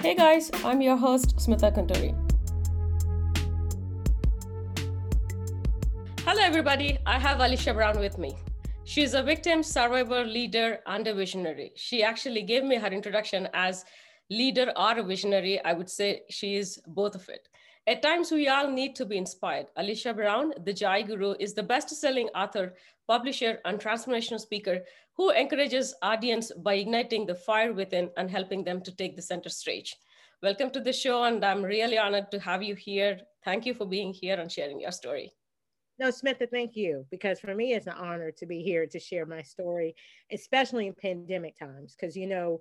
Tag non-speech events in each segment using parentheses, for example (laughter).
Hey guys, I'm your host, Smitha Gunturi. Hello, everybody. I have Alesha Brown with me. She's a victim, survivor, leader, and a visionary. She actually gave me her introduction as leader or a visionary. I would say she is both of it. At times, we all need to be inspired. Alesha Brown, the Joy Guru, is the best selling author, publisher, and transformational speaker who encourages audience by igniting the fire within and helping them to take the center stage. Welcome to the show, and I'm really honored to have you here. Thank you for being here and sharing your story. No, Smitha, thank you. Because for me, it's an honor to be here to share my story, especially in pandemic times. Because, you know,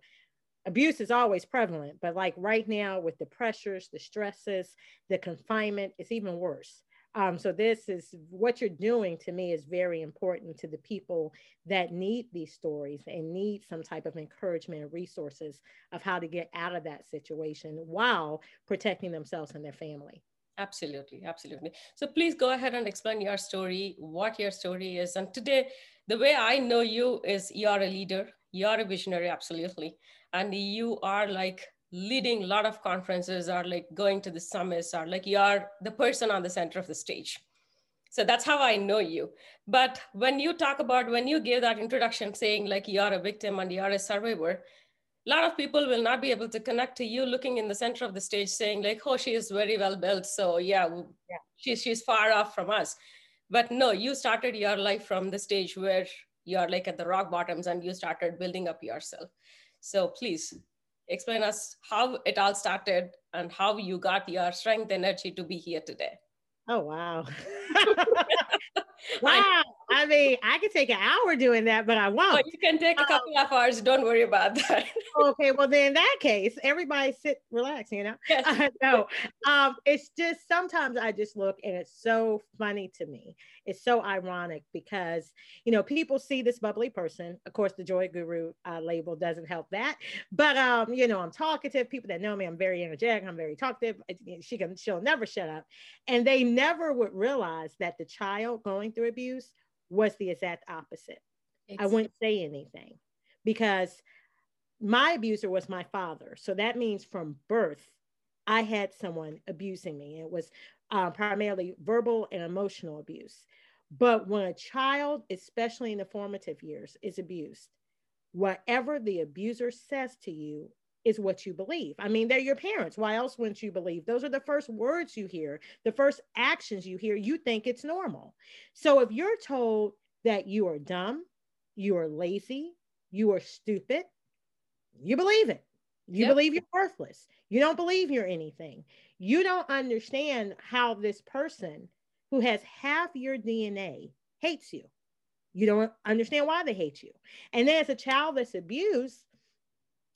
abuse is always prevalent, but like right now with the pressures, the stresses, the confinement, it's even worse. Um, so this is what you're doing to me is very important to the people that need these stories and need some type of encouragement and resources of how to get out of that situation while protecting themselves and their family. Absolutely, absolutely. So please go ahead and explain your story, what your story is. And today, the way I know you is you're a leader, you're a visionary, absolutely and you are like leading a lot of conferences or like going to the summits or like you are the person on the center of the stage. So that's how i know you. But when you talk about when you give that introduction saying like you are a victim and you are a survivor a lot of people will not be able to connect to you looking in the center of the stage saying like oh she is very well built so yeah, yeah. She's, she's far off from us. But no you started your life from the stage where you are like at the rock bottoms and you started building up yourself. So please explain us how it all started and how you got your strength energy to be here today. Oh, wow. (laughs) wow. I mean, I could take an hour doing that, but I won't. You can take a couple um, of hours. Don't worry about that. (laughs) okay, well then in that case, everybody sit, relax. You know. Yes. Uh, (laughs) no, um, it's just sometimes I just look and it's so funny to me. It's so ironic because you know people see this bubbly person. Of course, the Joy Guru uh, label doesn't help that. But um, you know, I'm talkative. People that know me, I'm very energetic. I'm very talkative. She can, she'll never shut up, and they never would realize that the child going through abuse was the exact opposite. Exactly. I wouldn't say anything because my abuser was my father. So that means from birth, I had someone abusing me. It was uh, primarily verbal and emotional abuse. But when a child, especially in the formative years, is abused, whatever the abuser says to you is what you believe. I mean, they're your parents. Why else wouldn't you believe? Those are the first words you hear, the first actions you hear. You think it's normal. So if you're told that you are dumb, you are lazy, you are stupid, you believe it. You yep. believe you're worthless. You don't believe you're anything. You don't understand how this person who has half your DNA hates you. You don't understand why they hate you. And then as a child that's abused,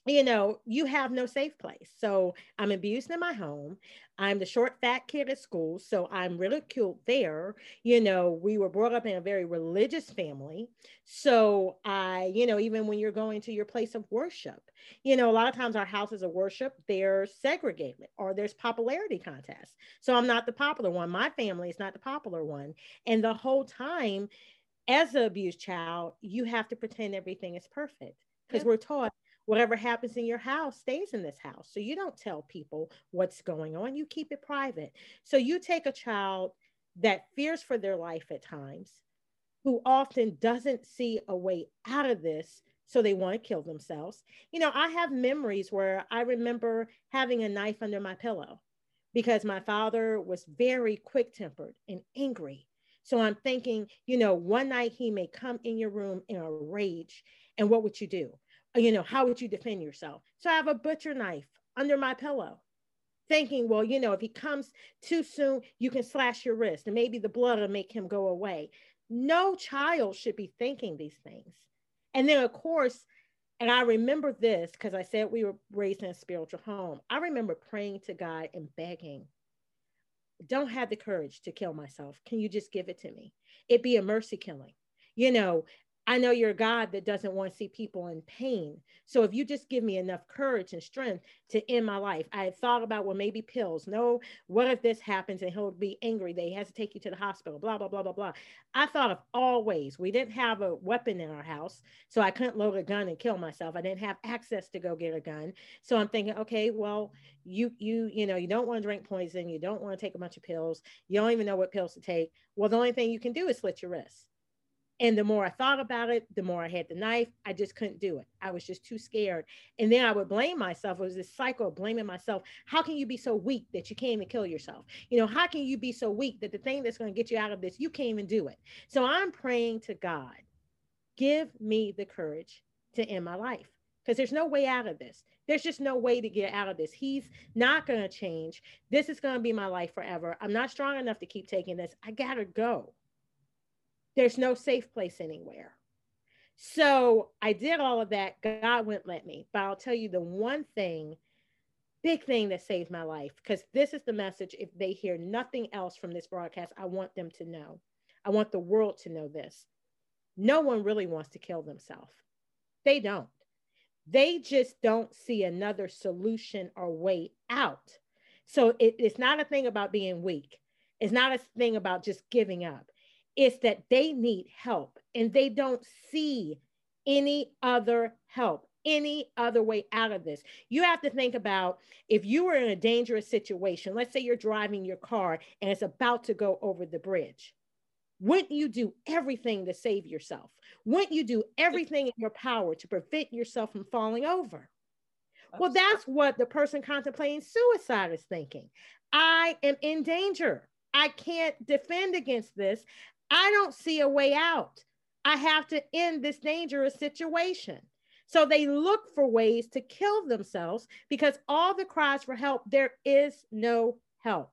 you know, you have no safe place. So I'm abused in my home. I'm the short, fat kid at school. So I'm ridiculed there. You know, we were brought up in a very religious family. So I, you know, even when you're going to your place of worship, you know, a lot of times our houses of worship, they're segregated or there's popularity contests. So I'm not the popular one. My family is not the popular one. And the whole time, as an abused child, you have to pretend everything is perfect because we're taught whatever happens in your house stays in this house. So you don't tell people what's going on, you keep it private. So you take a child that fears for their life at times, who often doesn't see a way out of this. So they want to kill themselves. You know, I have memories where I remember having a knife under my pillow because my father was very quick tempered and angry. So I'm thinking, you know, one night he may come in your room in a rage. And what would you do? You know, how would you defend yourself? So I have a butcher knife under my pillow, thinking, well, you know, if he comes too soon, you can slash your wrist and maybe the blood will make him go away. No child should be thinking these things. And then, of course, and I remember this because I said we were raised in a spiritual home. I remember praying to God and begging, don't have the courage to kill myself. Can you just give it to me? It'd be a mercy killing. You know, I know you're a God that doesn't want to see people in pain. So if you just give me enough courage and strength to end my life, I had thought about, well, maybe pills. No, what if this happens and he'll be angry? They has to take you to the hospital, blah, blah, blah, blah, blah. I thought of all ways. We didn't have a weapon in our house, so I couldn't load a gun and kill myself. I didn't have access to go get a gun. So I'm thinking, okay, well, you, you, you know, you don't want to drink poison. You don't want to take a bunch of pills. You don't even know what pills to take. Well, the only thing you can do is slit your wrist. And the more I thought about it, the more I had the knife. I just couldn't do it. I was just too scared. And then I would blame myself. It was this cycle of blaming myself. How can you be so weak that you can't even kill yourself? You know, how can you be so weak that the thing that's going to get you out of this, you can't even do it? So I'm praying to God, give me the courage to end my life because there's no way out of this. There's just no way to get out of this. He's not going to change. This is going to be my life forever. I'm not strong enough to keep taking this. I got to go. There's no safe place anywhere. So I did all of that. God wouldn't let me. But I'll tell you the one thing, big thing that saved my life, because this is the message. If they hear nothing else from this broadcast, I want them to know. I want the world to know this. No one really wants to kill themselves. They don't. They just don't see another solution or way out. So it, it's not a thing about being weak. It's not a thing about just giving up. It's that they need help and they don't see any other help, any other way out of this. You have to think about if you were in a dangerous situation, let's say you're driving your car and it's about to go over the bridge. Wouldn't you do everything to save yourself? Wouldn't you do everything in your power to prevent yourself from falling over? Well, that's what the person contemplating suicide is thinking. I am in danger. I can't defend against this. I don't see a way out. I have to end this dangerous situation. So they look for ways to kill themselves because all the cries for help, there is no help.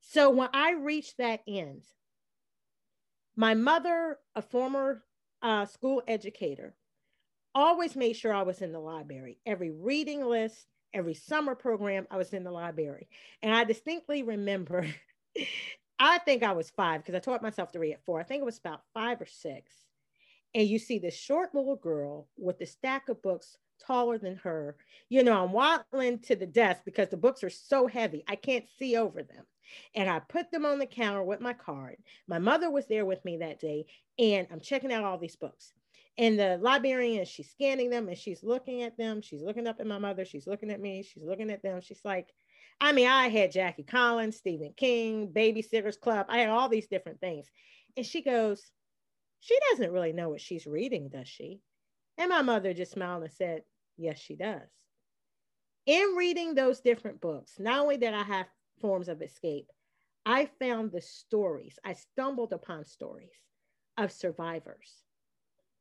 So when I reached that end, my mother, a former uh, school educator, always made sure I was in the library. Every reading list, every summer program, I was in the library. And I distinctly remember (laughs) I think I was five because I taught myself to read at four. I think it was about five or six. And you see this short little girl with the stack of books taller than her. You know, I'm waddling to the desk because the books are so heavy, I can't see over them. And I put them on the counter with my card. My mother was there with me that day, and I'm checking out all these books. And the librarian, she's scanning them and she's looking at them. She's looking up at my mother. She's looking at me. She's looking at them. She's like, I mean, I had Jackie Collins, Stephen King, Babysitters Club. I had all these different things. And she goes, She doesn't really know what she's reading, does she? And my mother just smiled and said, Yes, she does. In reading those different books, not only did I have forms of escape, I found the stories, I stumbled upon stories of survivors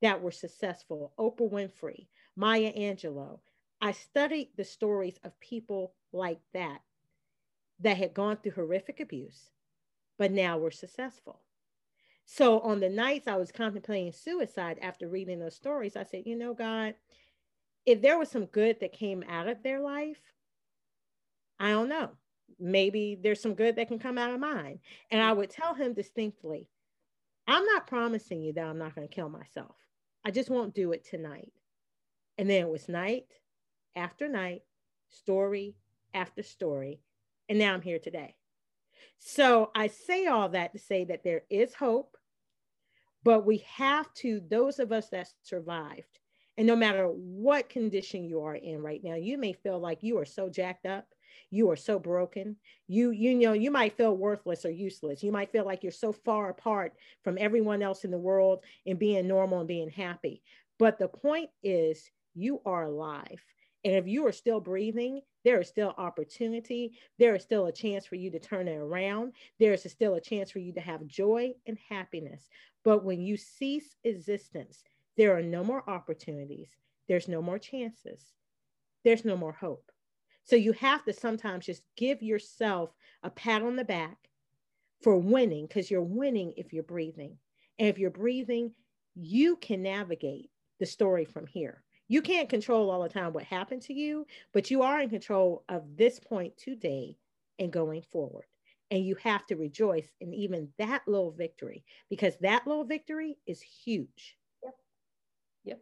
that were successful Oprah Winfrey, Maya Angelou. I studied the stories of people like that that had gone through horrific abuse, but now were successful. So on the nights I was contemplating suicide after reading those stories, I said, you know, God, if there was some good that came out of their life, I don't know. Maybe there's some good that can come out of mine. And I would tell him distinctly, I'm not promising you that I'm not going to kill myself. I just won't do it tonight. And then it was night after night, story after story. And now I'm here today. So I say all that to say that there is hope, but we have to, those of us that survived, and no matter what condition you are in right now, you may feel like you are so jacked up, you are so broken. You, you know, you might feel worthless or useless. You might feel like you're so far apart from everyone else in the world and being normal and being happy. But the point is, you are alive. And if you are still breathing, there is still opportunity. There is still a chance for you to turn it around. There is still a chance for you to have joy and happiness. But when you cease existence, there are no more opportunities. There's no more chances. There's no more hope. So you have to sometimes just give yourself a pat on the back for winning because you're winning if you're breathing. And if you're breathing, you can navigate the story from here. You can't control all the time what happened to you, but you are in control of this point today and going forward. And you have to rejoice in even that little victory because that little victory is huge. Yep. Yep.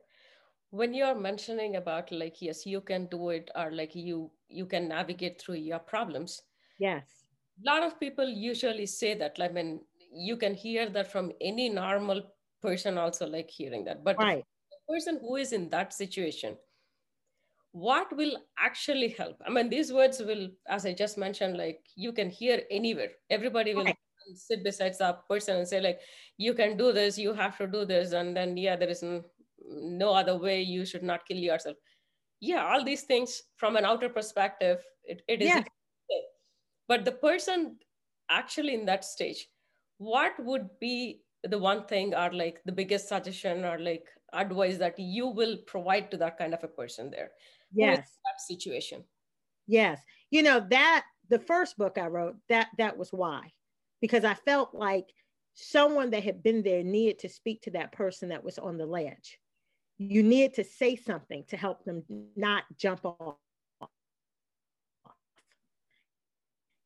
When you're mentioning about like yes you can do it or like you you can navigate through your problems yes a lot of people usually say that i mean you can hear that from any normal person also like hearing that but right. Person who is in that situation what will actually help i mean these words will as i just mentioned like you can hear anywhere everybody will right. sit beside that person and say like you can do this you have to do this and then yeah there is no other way you should not kill yourself yeah all these things from an outer perspective it, it is yeah. but the person actually in that stage what would be the one thing or like the biggest suggestion or like advice that you will provide to that kind of a person there. Yes. that situation? Yes. You know that the first book i wrote that that was why. Because i felt like someone that had been there needed to speak to that person that was on the ledge. You need to say something to help them not jump off.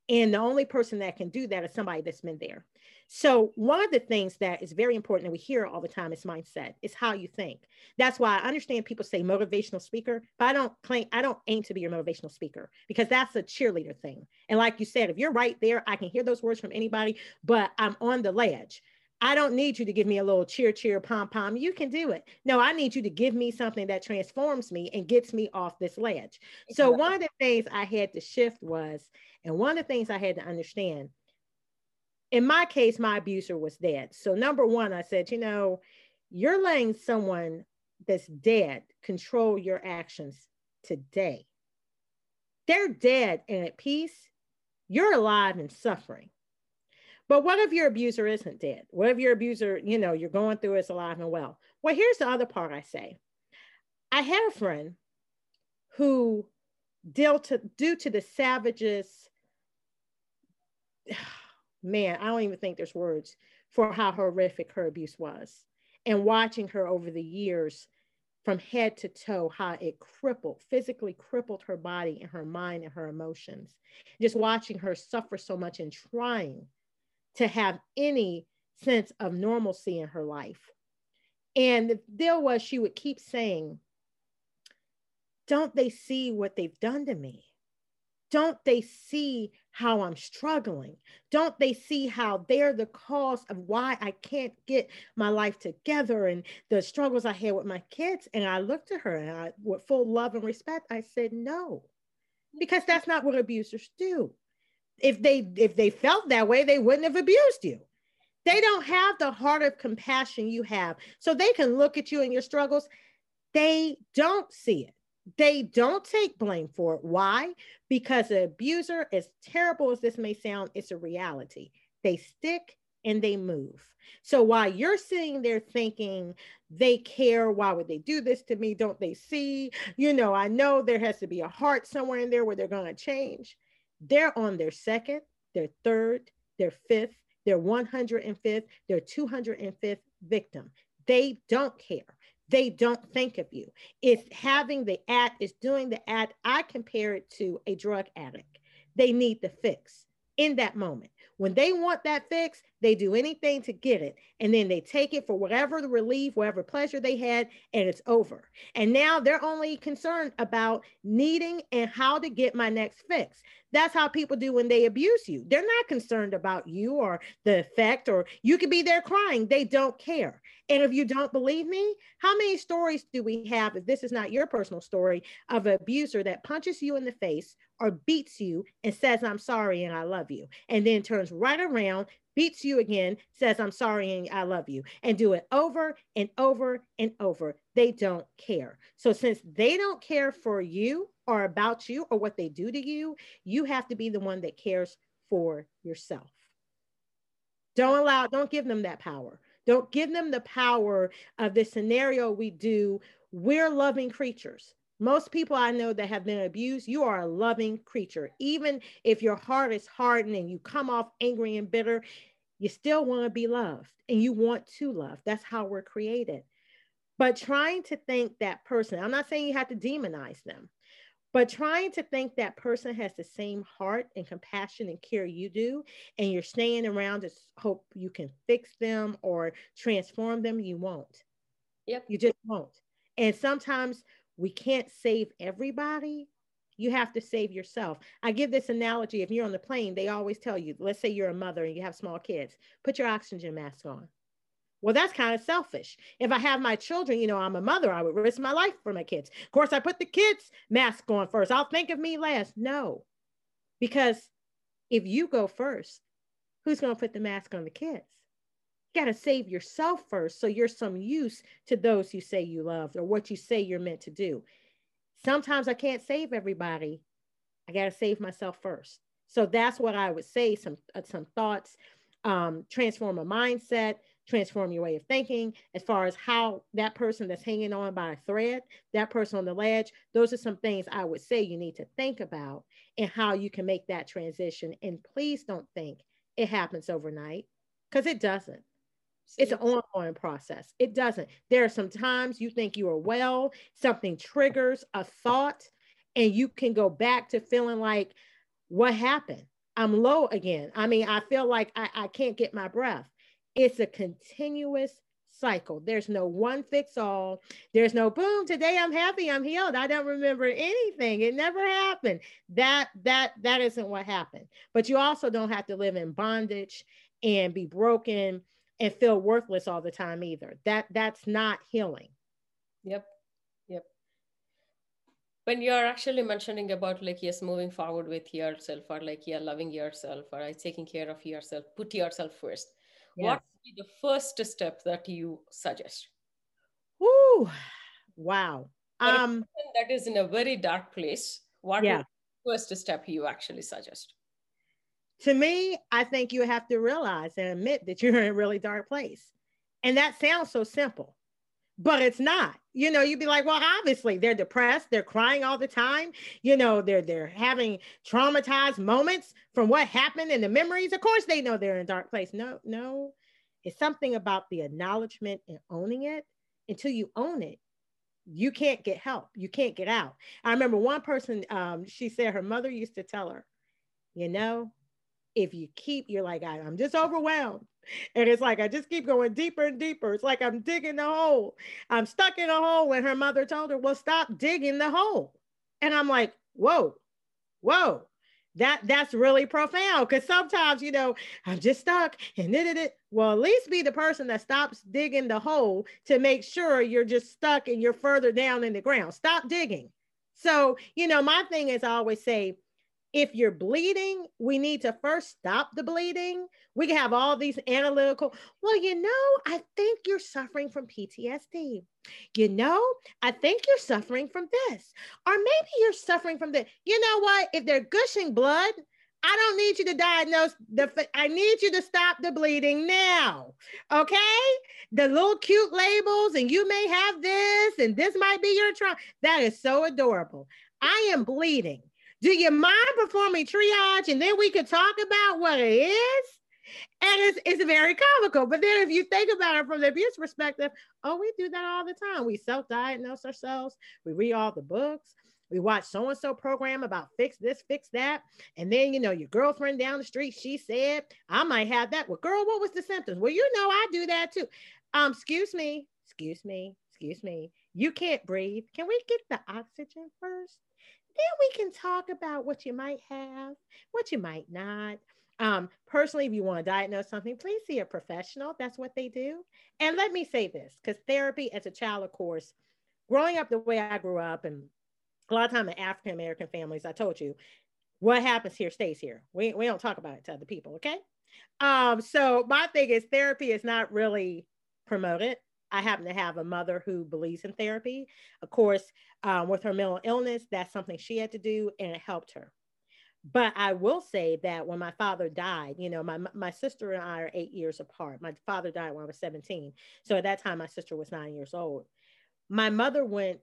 And the only person that can do that is somebody that's been there. So one of the things that is very important that we hear all the time is mindset. It's how you think. That's why I understand people say motivational speaker, but I don't claim I don't aim to be your motivational speaker because that's a cheerleader thing. And like you said, if you're right there, I can hear those words from anybody, but I'm on the ledge. I don't need you to give me a little cheer, cheer, pom, pom. You can do it. No, I need you to give me something that transforms me and gets me off this ledge. So, one of the things I had to shift was, and one of the things I had to understand, in my case, my abuser was dead. So, number one, I said, you know, you're letting someone that's dead control your actions today. They're dead and at peace. You're alive and suffering. But what if your abuser isn't dead? What if your abuser, you know, you're going through is alive and well? Well, here's the other part I say. I had a friend who dealt to, due to the savages, (sighs) man, I don't even think there's words for how horrific her abuse was. And watching her over the years from head to toe, how it crippled, physically crippled her body and her mind and her emotions. Just watching her suffer so much and trying to have any sense of normalcy in her life. And the deal was she would keep saying, Don't they see what they've done to me? Don't they see how I'm struggling? Don't they see how they're the cause of why I can't get my life together and the struggles I had with my kids? And I looked at her and I, with full love and respect, I said, No, because that's not what abusers do if they if they felt that way, they wouldn't have abused you. They don't have the heart of compassion you have. So they can look at you and your struggles. They don't see it. They don't take blame for it. Why? Because the abuser, as terrible as this may sound, it's a reality. They stick and they move. So while you're sitting there thinking they care, why would they do this to me? Don't they see? You know, I know there has to be a heart somewhere in there where they're going to change. They're on their second, their third, their fifth, their 105th, their 205th victim. They don't care. They don't think of you. It's having the act, it's doing the act. I compare it to a drug addict. They need the fix in that moment. When they want that fix, they do anything to get it. And then they take it for whatever the relief, whatever pleasure they had, and it's over. And now they're only concerned about needing and how to get my next fix. That's how people do when they abuse you. They're not concerned about you or the effect, or you could be there crying. They don't care. And if you don't believe me, how many stories do we have, if this is not your personal story, of an abuser that punches you in the face or beats you and says, I'm sorry and I love you, and then turns right around, beats you again, says, I'm sorry and I love you, and do it over and over and over. They don't care. So, since they don't care for you or about you or what they do to you, you have to be the one that cares for yourself. Don't allow, don't give them that power. Don't give them the power of the scenario we do. We're loving creatures. Most people I know that have been abused, you are a loving creature. Even if your heart is hardened and you come off angry and bitter, you still want to be loved and you want to love. That's how we're created. But trying to think that person, I'm not saying you have to demonize them, but trying to think that person has the same heart and compassion and care you do, and you're staying around to hope you can fix them or transform them, you won't. Yep. You just won't. And sometimes we can't save everybody. You have to save yourself. I give this analogy if you're on the plane, they always tell you, let's say you're a mother and you have small kids, put your oxygen mask on. Well, that's kind of selfish. If I have my children, you know, I'm a mother, I would risk my life for my kids. Of course, I put the kids' mask on first. I'll think of me last. No, because if you go first, who's going to put the mask on the kids? Got to save yourself first so you're some use to those you say you love or what you say you're meant to do. Sometimes I can't save everybody. I got to save myself first. So that's what I would say some uh, some thoughts um, transform a mindset, transform your way of thinking as far as how that person that's hanging on by a thread, that person on the ledge, those are some things I would say you need to think about and how you can make that transition. And please don't think it happens overnight because it doesn't. It's an ongoing process. It doesn't. There are some times you think you are well, something triggers a thought, and you can go back to feeling like, what happened? I'm low again. I mean, I feel like I, I can't get my breath. It's a continuous cycle. There's no one fix all. There's no boom, today I'm happy, I'm healed. I don't remember anything. It never happened. That that that isn't what happened. But you also don't have to live in bondage and be broken and feel worthless all the time either. That that's not healing. Yep. Yep. When you're actually mentioning about like yes, moving forward with yourself or like yeah, loving yourself or like, taking care of yourself, put yourself first. Yes. What would be the first step that you suggest? Ooh, wow. um that is in a very dark place. What yeah. first step you actually suggest? To me, I think you have to realize and admit that you're (laughs) in a really dark place. And that sounds so simple, but it's not. You know, you'd be like, well, obviously they're depressed, they're crying all the time, you know, they're they're having traumatized moments from what happened in the memories. Of course, they know they're in a dark place. No, no, it's something about the acknowledgement and owning it. Until you own it, you can't get help. You can't get out. I remember one person, um, she said her mother used to tell her, you know, if you keep, you're like, I, I'm just overwhelmed. And it's like, I just keep going deeper and deeper. It's like I'm digging a hole. I'm stuck in a hole when her mother told her, Well, stop digging the hole. And I'm like, Whoa, whoa. That that's really profound because sometimes you know I'm just stuck and did it. Well, at least be the person that stops digging the hole to make sure you're just stuck and you're further down in the ground. Stop digging. So you know, my thing is I always say, if you're bleeding, we need to first stop the bleeding. We can have all these analytical, well, you know, I think you're suffering from PTSD. You know, I think you're suffering from this. Or maybe you're suffering from this. You know what? If they're gushing blood, I don't need you to diagnose the, I need you to stop the bleeding now. Okay. The little cute labels, and you may have this, and this might be your trauma. That is so adorable. I am bleeding. Do you mind performing triage and then we could talk about what it is? And it's, it's very comical. But then if you think about it from the abuse perspective, oh, we do that all the time. We self-diagnose ourselves. We read all the books. We watch so-and-so program about fix this, fix that. And then, you know, your girlfriend down the street, she said, I might have that. Well, girl, what was the symptoms? Well, you know, I do that too. Um, excuse me, excuse me, excuse me. You can't breathe. Can we get the oxygen first? Then we can talk about what you might have, what you might not. Um, personally, if you want to diagnose something, please see a professional. That's what they do. And let me say this because therapy as a child, of course, growing up the way I grew up, and a lot of time in African American families, I told you, what happens here stays here. We, we don't talk about it to other people, okay? Um, so my thing is therapy is not really promoted. I happen to have a mother who believes in therapy. Of course, um, with her mental illness, that's something she had to do and it helped her. But I will say that when my father died, you know, my, my sister and I are eight years apart. My father died when I was 17. So at that time, my sister was nine years old. My mother went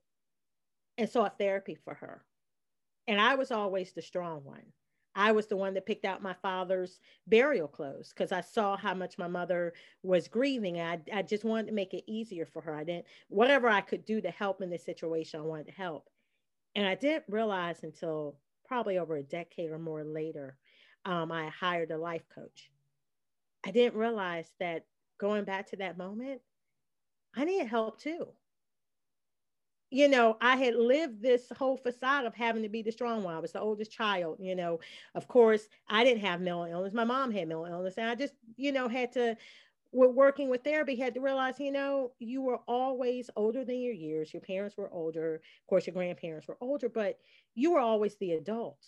and sought therapy for her. And I was always the strong one. I was the one that picked out my father's burial clothes because I saw how much my mother was grieving. I, I just wanted to make it easier for her. I didn't, whatever I could do to help in this situation, I wanted to help. And I didn't realize until probably over a decade or more later, um, I hired a life coach. I didn't realize that going back to that moment, I needed help too. You know, I had lived this whole facade of having to be the strong one. I was the oldest child, you know. Of course, I didn't have mental illness. My mom had mental illness. And I just, you know, had to, with working with therapy, had to realize, you know, you were always older than your years. Your parents were older. Of course, your grandparents were older, but you were always the adult.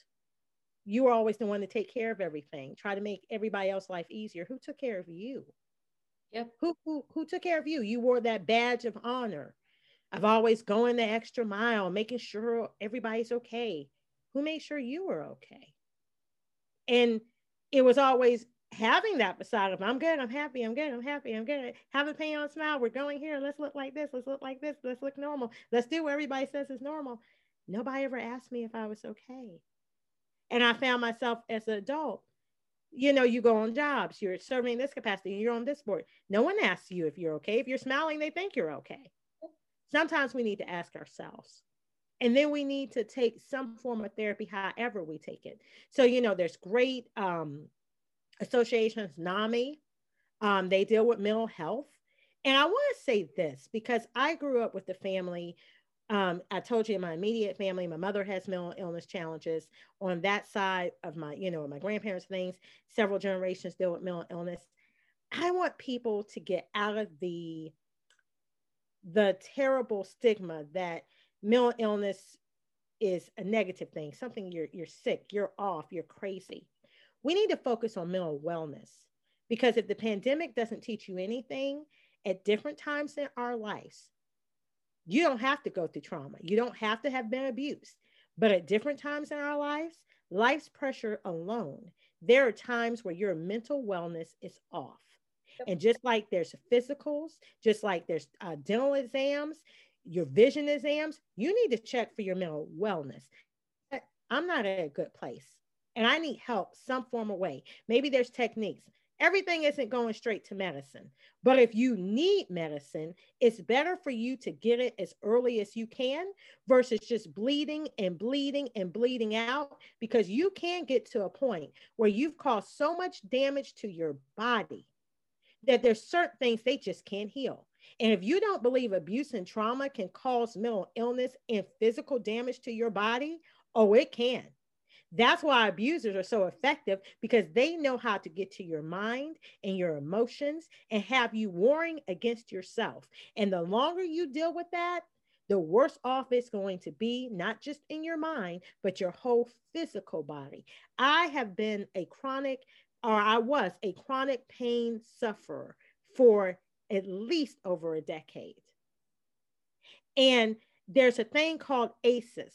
You were always the one to take care of everything, try to make everybody else's life easier. Who took care of you? Yep. Who, who, who took care of you? You wore that badge of honor of always going the extra mile, making sure everybody's okay. Who made sure you were okay? And it was always having that beside of I'm good, I'm happy, I'm good, I'm happy, I'm good. Have a pain on smile. We're going here. Let's look like this. Let's look like this. Let's look normal. Let's do what everybody says is normal. Nobody ever asked me if I was okay. And I found myself as an adult. You know, you go on jobs, you're serving in this capacity, you're on this board. No one asks you if you're okay. If you're smiling, they think you're okay sometimes we need to ask ourselves and then we need to take some form of therapy however we take it. So you know there's great um, associations NAMI um, they deal with mental health. And i want to say this because i grew up with the family um, i told you in my immediate family my mother has mental illness challenges on that side of my you know my grandparents things. Several generations deal with mental illness. I want people to get out of the the terrible stigma that mental illness is a negative thing, something you're you're sick, you're off, you're crazy. We need to focus on mental wellness because if the pandemic doesn't teach you anything at different times in our lives, you don't have to go through trauma. You don't have to have been abused. But at different times in our lives, life's pressure alone, there are times where your mental wellness is off. And just like there's physicals, just like there's uh, dental exams, your vision exams, you need to check for your mental wellness. I'm not at a good place and I need help some form of way. Maybe there's techniques. Everything isn't going straight to medicine. But if you need medicine, it's better for you to get it as early as you can versus just bleeding and bleeding and bleeding out because you can get to a point where you've caused so much damage to your body that there's certain things they just can't heal. And if you don't believe abuse and trauma can cause mental illness and physical damage to your body, oh, it can. That's why abusers are so effective because they know how to get to your mind and your emotions and have you warring against yourself. And the longer you deal with that, the worse off it's going to be, not just in your mind, but your whole physical body. I have been a chronic or I was a chronic pain sufferer for at least over a decade. And there's a thing called ACEs,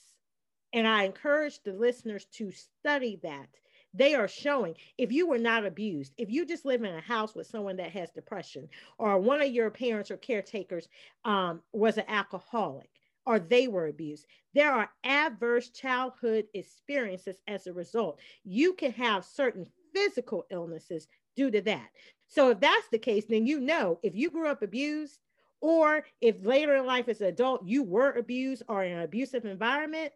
and I encourage the listeners to study that. They are showing if you were not abused, if you just live in a house with someone that has depression, or one of your parents or caretakers um, was an alcoholic, or they were abused. There are adverse childhood experiences as a result. You can have certain physical illnesses due to that. So if that's the case, then you know if you grew up abused, or if later in life as an adult you were abused or in an abusive environment,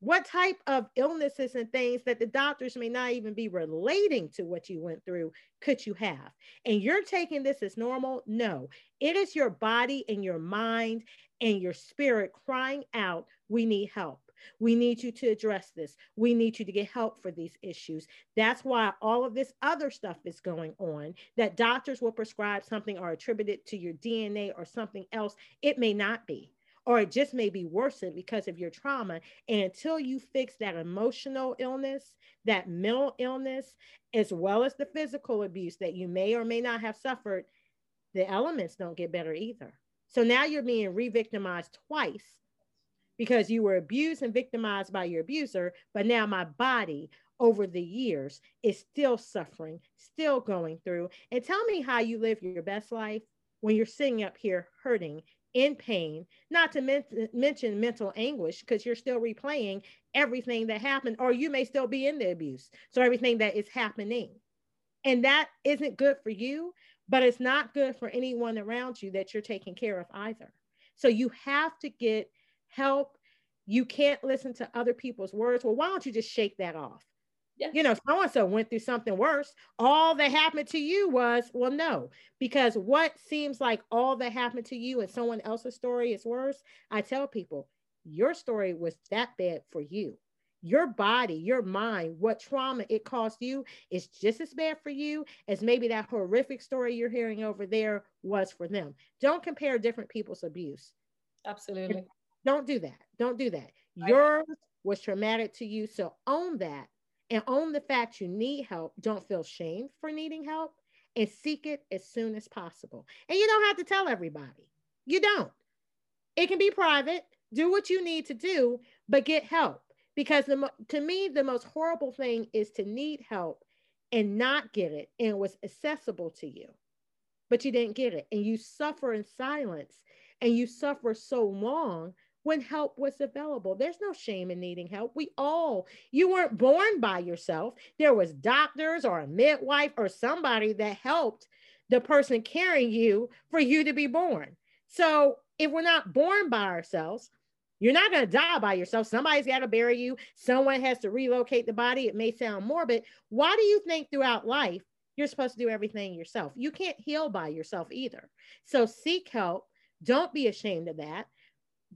what type of illnesses and things that the doctors may not even be relating to what you went through could you have? And you're taking this as normal? No, it is your body and your mind and your spirit crying out, We need help. We need you to address this. We need you to get help for these issues. That's why all of this other stuff is going on that doctors will prescribe something or attribute it to your DNA or something else. It may not be or it just may be worsened because of your trauma. And until you fix that emotional illness, that mental illness, as well as the physical abuse that you may or may not have suffered, the elements don't get better either. So now you're being re victimized twice because you were abused and victimized by your abuser, but now my body over the years is still suffering, still going through. And tell me how you live your best life when you're sitting up here hurting in pain, not to men- mention mental anguish, because you're still replaying everything that happened, or you may still be in the abuse. So everything that is happening. And that isn't good for you, but it's not good for anyone around you that you're taking care of either. So you have to get help. You can't listen to other people's words. Well, why don't you just shake that off? Yeah. You know, so and so went through something worse. All that happened to you was, well, no, because what seems like all that happened to you and someone else's story is worse. I tell people, your story was that bad for you. Your body, your mind, what trauma it caused you is just as bad for you as maybe that horrific story you're hearing over there was for them. Don't compare different people's abuse. Absolutely. Don't do that. Don't do that. Right. Yours was traumatic to you. So own that and own the fact you need help. Don't feel shame for needing help and seek it as soon as possible. And you don't have to tell everybody. You don't. It can be private. Do what you need to do, but get help. Because the, to me, the most horrible thing is to need help and not get it and it was accessible to you, but you didn't get it. And you suffer in silence and you suffer so long when help was available. There's no shame in needing help. We all, you weren't born by yourself. There was doctors or a midwife or somebody that helped the person carrying you for you to be born. So if we're not born by ourselves, you're not going to die by yourself. Somebody's got to bury you. Someone has to relocate the body. It may sound morbid. Why do you think throughout life you're supposed to do everything yourself? You can't heal by yourself either. So seek help. Don't be ashamed of that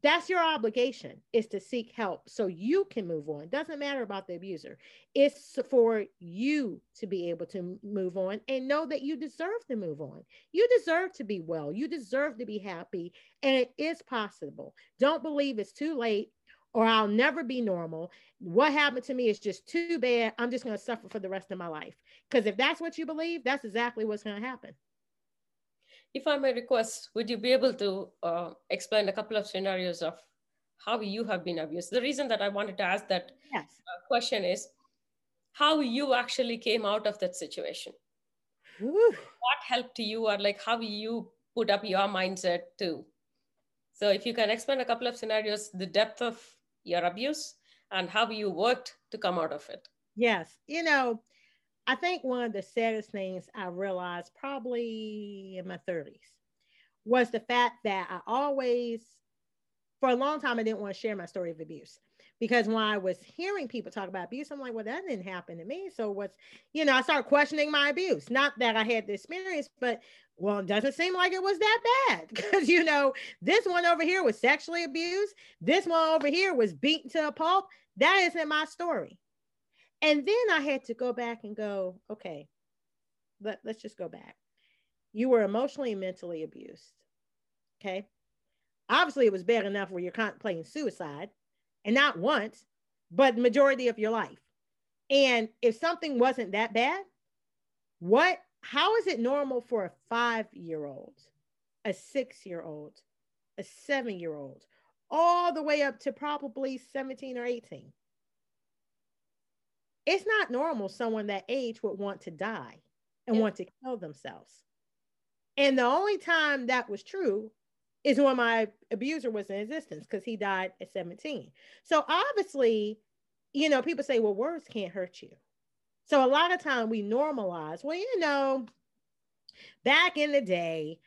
that's your obligation is to seek help so you can move on. Doesn't matter about the abuser. It's for you to be able to move on and know that you deserve to move on. You deserve to be well. You deserve to be happy and it is possible. Don't believe it's too late or i'll never be normal. What happened to me is just too bad. I'm just going to suffer for the rest of my life. Because if that's what you believe that's exactly what's going to happen if I may request, would you be able to uh, explain a couple of scenarios of how you have been abused? The reason that I wanted to ask that yes. uh, question is how you actually came out of that situation. What helped you, or like how you put up your mindset too? So, if you can explain a couple of scenarios, the depth of your abuse and how you worked to come out of it. Yes. You know, I think one of the saddest things I realized probably in my 30s was the fact that I always, for a long time, I didn't want to share my story of abuse because when I was hearing people talk about abuse, I'm like, well, that didn't happen to me. So what's, you know, I started questioning my abuse. Not that I had the experience, but well, it doesn't seem like it was that bad (laughs) because, you know, this one over here was sexually abused. This one over here was beaten to a pulp. That isn't my story. And then I had to go back and go, okay, let, let's just go back. You were emotionally and mentally abused. Okay. Obviously, it was bad enough where you're contemplating suicide and not once, but the majority of your life. And if something wasn't that bad, what, how is it normal for a five year old, a six year old, a seven year old, all the way up to probably 17 or 18? It's not normal someone that age would want to die and yeah. want to kill themselves. And the only time that was true is when my abuser was in existence because he died at 17. So obviously, you know, people say, well, words can't hurt you. So a lot of time we normalize, well, you know, back in the day,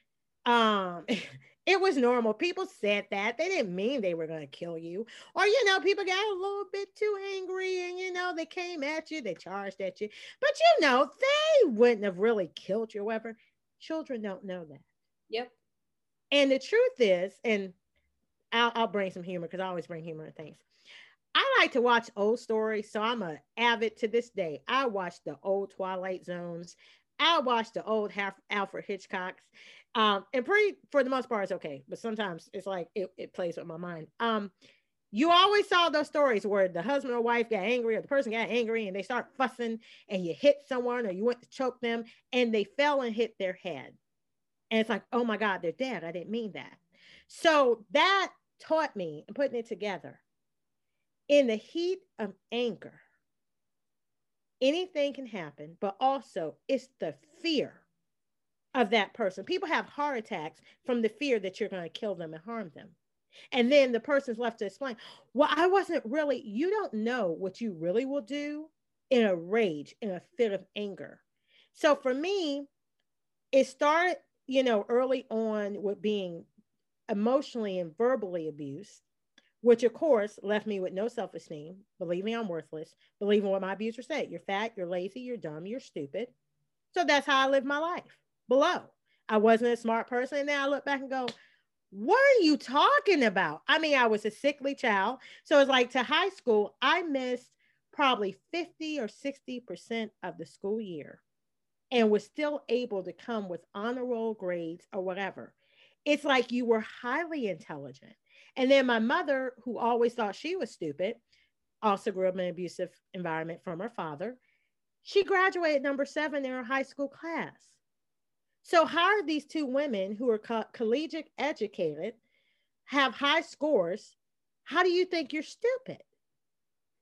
um, (laughs) It was normal. People said that. They didn't mean they were going to kill you. Or, you know, people got a little bit too angry and, you know, they came at you, they charged at you. But, you know, they wouldn't have really killed you whatever. Children don't know that. Yep. And the truth is, and I'll, I'll bring some humor because I always bring humor and things. I like to watch old stories, so I'm a avid to this day. I watch the old Twilight Zones. I watch the old Alfred Hitchcocks. Um, and pretty for the most part, it's okay, but sometimes it's like it, it plays with my mind. Um, you always saw those stories where the husband or wife got angry or the person got angry and they start fussing and you hit someone or you went to choke them and they fell and hit their head. And it's like, oh my God, they're dead. I didn't mean that. So that taught me and putting it together in the heat of anger, anything can happen, but also it's the fear of that person. People have heart attacks from the fear that you're going to kill them and harm them. And then the person's left to explain, well, I wasn't really, you don't know what you really will do in a rage, in a fit of anger. So for me, it started, you know, early on with being emotionally and verbally abused, which of course left me with no self esteem, believing I'm worthless, believing what my abuser said you're fat, you're lazy, you're dumb, you're stupid. So that's how I lived my life below. I wasn't a smart person. And now I look back and go, what are you talking about? I mean, I was a sickly child. So it's like to high school, I missed probably 50 or 60% of the school year and was still able to come with honor roll grades or whatever. It's like you were highly intelligent. And then my mother, who always thought she was stupid, also grew up in an abusive environment from her father. She graduated number seven in her high school class. So, how are these two women who are co- collegiate educated, have high scores? How do you think you're stupid?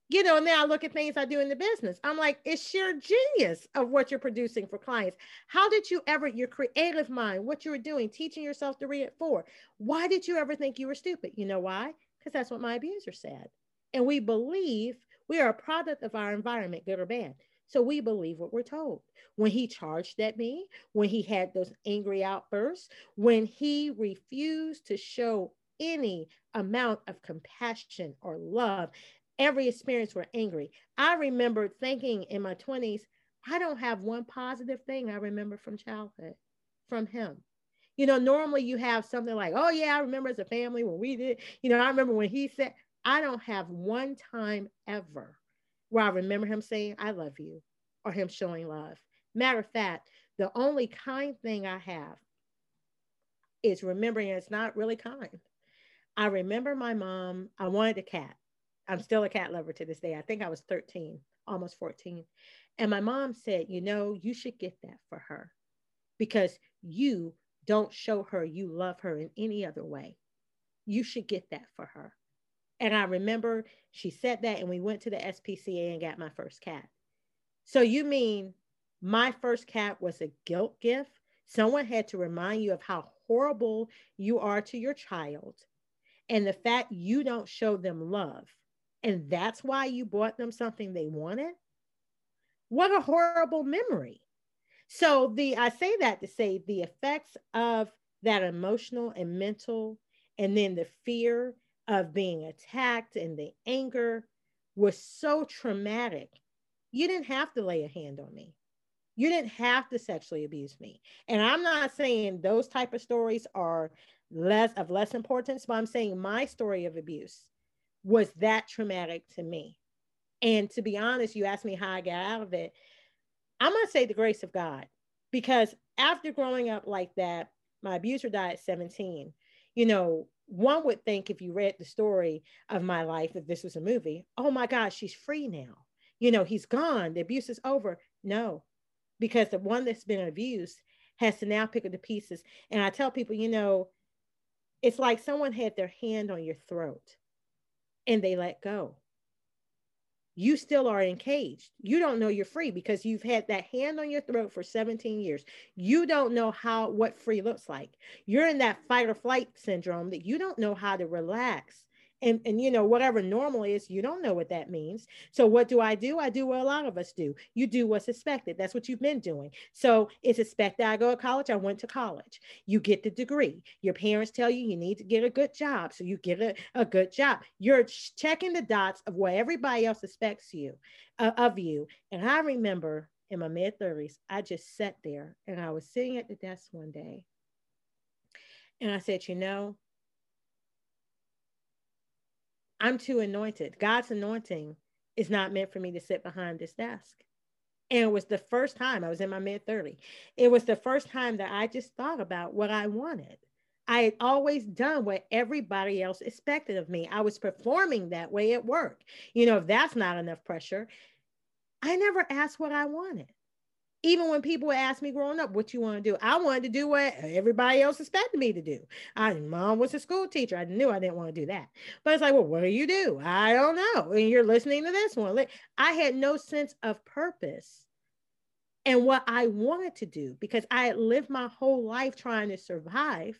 You know, and then I look at things I do in the business. I'm like, it's sheer genius of what you're producing for clients. How did you ever, your creative mind, what you were doing, teaching yourself to read it for? Why did you ever think you were stupid? You know why? Because that's what my abuser said. And we believe we are a product of our environment, good or bad. So we believe what we're told. When he charged at me, when he had those angry outbursts, when he refused to show any amount of compassion or love, every experience were angry. I remember thinking in my 20s, I don't have one positive thing I remember from childhood from him. You know, normally you have something like, oh, yeah, I remember as a family when we did, you know, I remember when he said, I don't have one time ever where I remember him saying, I love you, or him showing love. Matter of fact, the only kind thing I have is remembering it's not really kind. I remember my mom, I wanted a cat. I'm still a cat lover to this day. I think I was 13, almost 14. And my mom said, You know, you should get that for her because you don't show her you love her in any other way. You should get that for her. And I remember she said that, and we went to the SPCA and got my first cat. So you mean my first cat was a guilt gift? Someone had to remind you of how horrible you are to your child and the fact you don't show them love. And that's why you bought them something they wanted? What a horrible memory. So the I say that to say the effects of that emotional and mental and then the fear of being attacked and the anger was so traumatic. You didn't have to lay a hand on me. You didn't have to sexually abuse me. And I'm not saying those type of stories are less of less importance, but I'm saying my story of abuse was that traumatic to me. And to be honest, you asked me how I got out of it. I'm going to say the grace of God because after growing up like that, my abuser died at 17. You know, one would think if you read the story of my life, if this was a movie, oh my gosh, she's free now. You know, he's gone, the abuse is over. No, because the one that's been abused has to now pick up the pieces. And I tell people, you know, it's like someone had their hand on your throat and they let go you still are encaged. You don't know you're free because you've had that hand on your throat for 17 years. You don't know how what free looks like. You're in that fight or flight syndrome that you don't know how to relax and, and you know whatever normal is you don't know what that means. So what do i do? I do what a lot of us do. You do what's expected. That's what you've been doing. So it's expected i go to college. I went to college. You get the degree. Your parents tell you you need to get a good job. So you get a, a good job. You're checking the dots of what everybody else expects you uh, of you. And i remember in my mid 30s i just sat there and i was sitting at the desk one day. And i said you know I'm too anointed. God's anointing is not meant for me to sit behind this desk. And it was the first time I was in my mid 30. It was the first time that I just thought about what I wanted. I had always done what everybody else expected of me. I was performing that way at work. You know, if that's not enough pressure, I never asked what I wanted even when people would ask me growing up, what you want to do? I wanted to do what everybody else expected me to do. I mom was a school teacher. I knew I didn't want to do that. But it's like, well, what do you do? I don't know. And you're listening to this one. I had no sense of purpose and what I wanted to do because I had lived my whole life trying to survive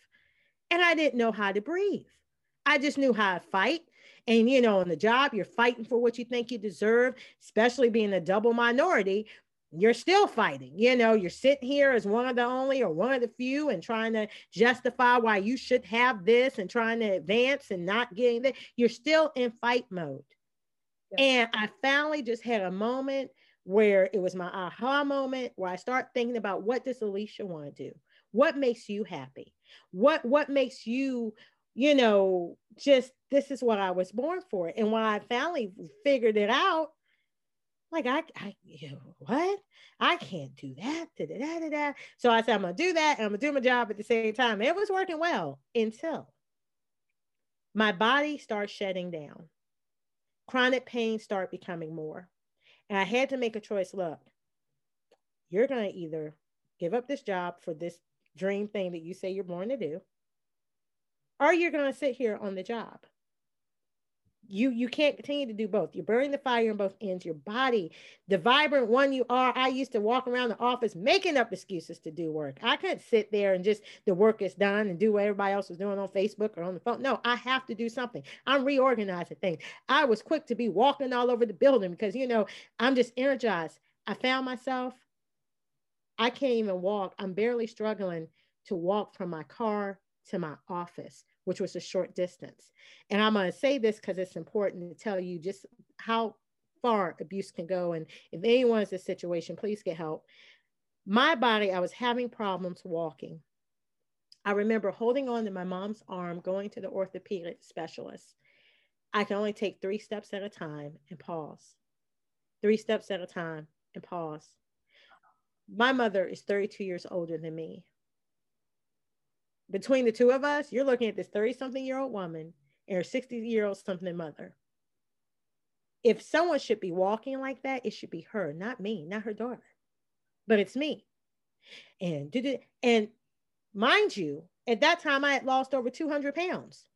and I didn't know how to breathe. I just knew how to fight. And you know, on the job, you're fighting for what you think you deserve, especially being a double minority you're still fighting. You know, you're sitting here as one of the only or one of the few and trying to justify why you should have this and trying to advance and not getting that. You're still in fight mode. Yeah. And I finally just had a moment where it was my aha moment where I start thinking about what does Alesha want to do? What makes you happy? What what makes you, you know, just this is what I was born for. And when I finally figured it out, like I, I you know, what? I can't do that. Da, da, da, da, So I said, I'm gonna do that and I'm gonna do my job at the same time. It was working well until my body starts shutting down. Chronic pain start becoming more. And I had to make a choice. Look, you're gonna either give up this job for this dream thing that you say you're born to do, or you're gonna sit here on the job you you can't continue to do both. You're burning the fire in both ends. Your body the vibrant one you are i used to walk around the office making up excuses to do work. I couldn't sit there and just the work is done and do what everybody else was doing on facebook or on the phone. No i have to do something. I'm reorganizing things. I was quick to be walking all over the building because you know i'm just energized. I found myself. I can't even walk. I'm barely struggling to walk from my car to my office which was a short distance. And I'm going to say this because it's important to tell you just how far abuse can go. And if anyone is in a situation, please get help. My body, I was having problems walking. I remember holding on to my mom's arm, going to the orthopedic specialist. I can only take three steps at a time and pause. Three steps at a time and pause. My mother is 32 years older than me between the two of us, you're looking at this 30 something year old woman and her 60 year old something mother. If someone should be walking like that, it should be her, not me, not her daughter, but it's me. And did it, and mind you, at that time I had lost over 200 pounds.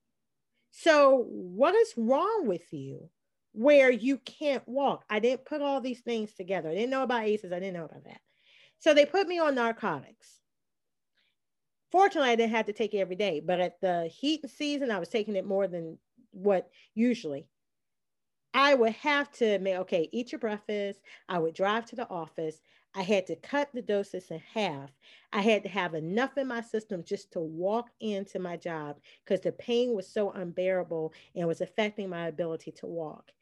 So, what is wrong with you where you can't walk? I didn't put all these things together. I didn't know about ACEs, I didn't know about that. So, they put me on narcotics. Fortunately, I didn't have to take it every day, but at the heat season, I was taking it more than what usually. I would have to make, okay, eat your breakfast. I would drive to the office. I had to cut the doses in half. I had to have enough in my system just to walk into my job because the pain was so unbearable and was affecting my ability to walk.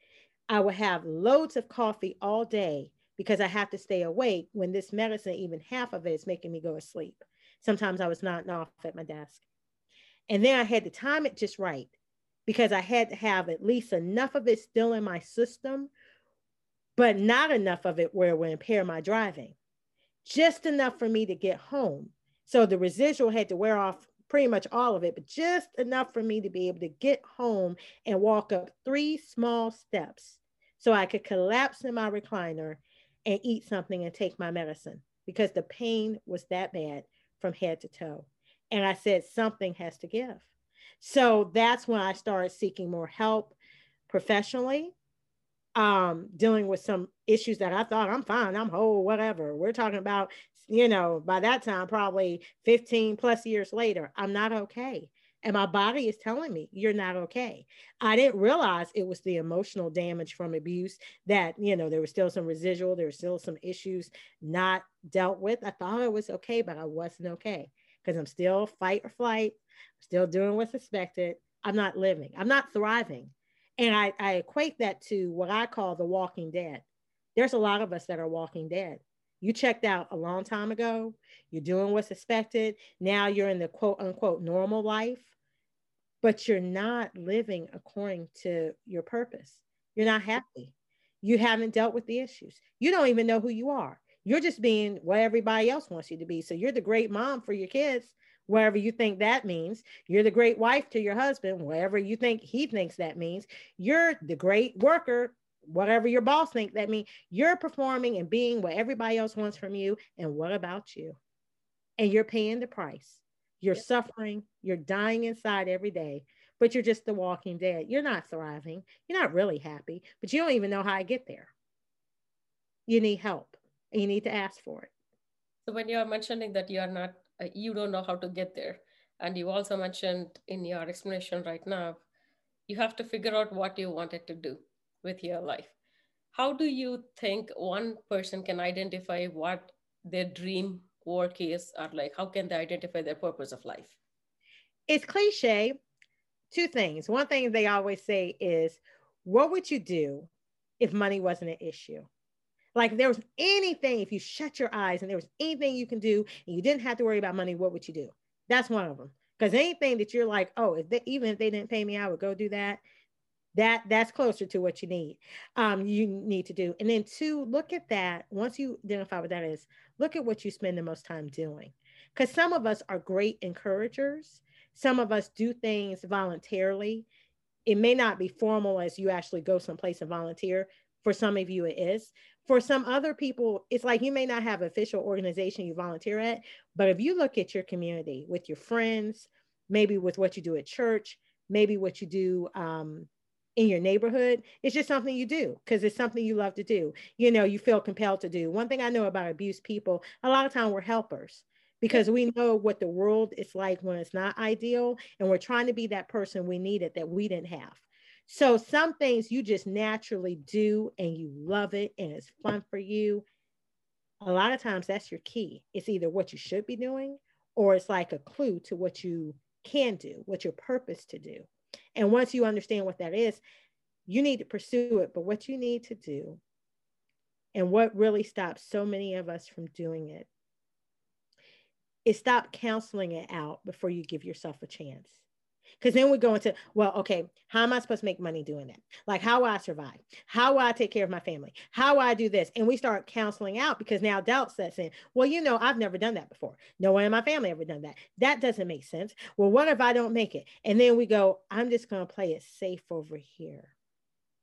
I would have loads of coffee all day because I have to stay awake when this medicine, even half of it, is making me go to sleep. Sometimes I was nodding off at my desk. And then I had to time it just right because I had to have at least enough of it still in my system, but not enough of it where it would impair my driving. Just enough for me to get home. So the residual had to wear off pretty much all of it, but just enough for me to be able to get home and walk up three small steps so I could collapse in my recliner and eat something and take my medicine because the pain was that bad from head to toe. And I said, something has to give. So that's when I started seeking more help professionally, um, dealing with some issues that I thought I'm fine, I'm whole, whatever. We're talking about, you know, by that time, probably 15 plus years later, I'm not okay. And my body is telling me, you're not okay. I didn't realize it was the emotional damage from abuse that, you know, there was still some residual, there were still some issues not dealt with. I thought I was okay, but I wasn't okay because I'm still fight or flight, still doing what's expected. I'm not living, I'm not thriving. And I, I equate that to what I call the walking dead. There's a lot of us that are walking dead. You checked out a long time ago. You're doing what's expected. Now you're in the quote unquote normal life but you're not living according to your purpose. You're not happy. You haven't dealt with the issues. You don't even know who you are. You're just being what everybody else wants you to be. So you're the great mom for your kids, whatever you think that means. You're the great wife to your husband, whatever you think he thinks that means. You're the great worker, whatever your boss thinks that means. You're performing and being what everybody else wants from you. And what about you? And you're paying the price. You're yep. suffering, you're dying inside every day, but you're just the walking dead. You're not thriving. You're not really happy, but you don't even know how to get there. You need help and you need to ask for it. So when you're mentioning that you're not, uh, you don't know how to get there, and you also mentioned in your explanation right now, you have to figure out what you wanted to do with your life. how do you think one person can identify what their dream work is or like how can they identify their purpose of life? It's cliche. Two things. One thing they always say is what would you do if money wasn't an issue? Like there was anything if you shut your eyes and there was anything you can do and you didn't have to worry about money what would you do? That's one of them. Because anything that you're like oh if they, even if they didn't pay me i would go do that that that's closer to what you need um, you need to do. And then two look at that once you identify what that is look at what you spend the most time doing. Because some of us are great encouragers. Some of us do things voluntarily. It may not be formal as you actually go someplace and volunteer. For some of you it is. For some other people it's like you may not have official organization you volunteer at but if you look at your community with your friends maybe with what you do at church maybe what you do um, in your neighborhood it's just something you do because it's something you love to do you know you feel compelled to do. One thing i know about abused people a lot of time we're helpers because we know what the world is like when it's not ideal and we're trying to be that person we needed that we didn't have. So some things you just naturally do and you love it and it's fun for you a lot of times that's your key. It's either what you should be doing or it's like a clue to what you can do what your purpose to do and once you understand what that is, you need to pursue it. But what you need to do, and what really stops so many of us from doing it, is stop counseling it out before you give yourself a chance. Because then we go into, well, okay, how am I supposed to make money doing that? Like, how will I survive? How will I take care of my family? How will I do this? And we start counseling out because now doubt sets in. Well, you know, I've never done that before. No one in my family ever done that. That doesn't make sense. Well, what if I don't make it? And then we go, I'm just going to play it safe over here.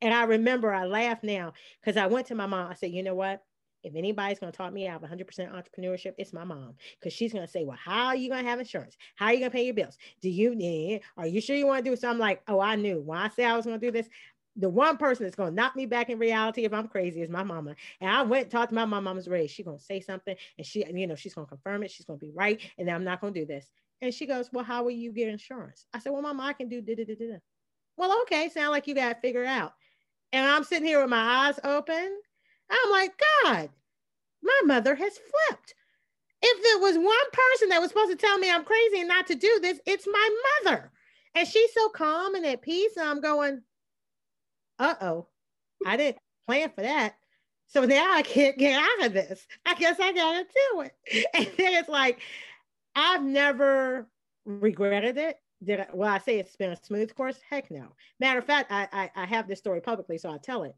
And I remember I laugh now because I went to my mom. I said, you know what? If anybody's going to talk me out of 100% entrepreneurship, it's my mom because she's going to say, Well, how are you going to have insurance? How are you going to pay your bills? Do you need, are you sure you want to do it? So I'm like, Oh, I knew when I said I was going to do this. The one person that's going to knock me back in reality if I'm crazy is my mama. And I went and talked to my mom. Mama's ready. She's going to say something and she, you know, she's going to confirm it. She's going to be right. And I'm not going to do this. And she goes, Well, how will you get insurance? I said, Well, mama, I can do da da da da. Well, okay. Sound like you got to figure out. And I'm sitting here with my eyes open I'm like, God, my mother has flipped. If there was one person that was supposed to tell me I'm crazy and not to do this, it's my mother. And she's so calm and at peace. And I'm going, uh oh, I didn't plan for that. So now I can't get out of this. I guess I got to do it. (laughs) And then it's like, I've never regretted it. Did I, well, I say it's been a smooth course? Heck no. Matter of fact, I, I, I have this story publicly, so I'll tell it.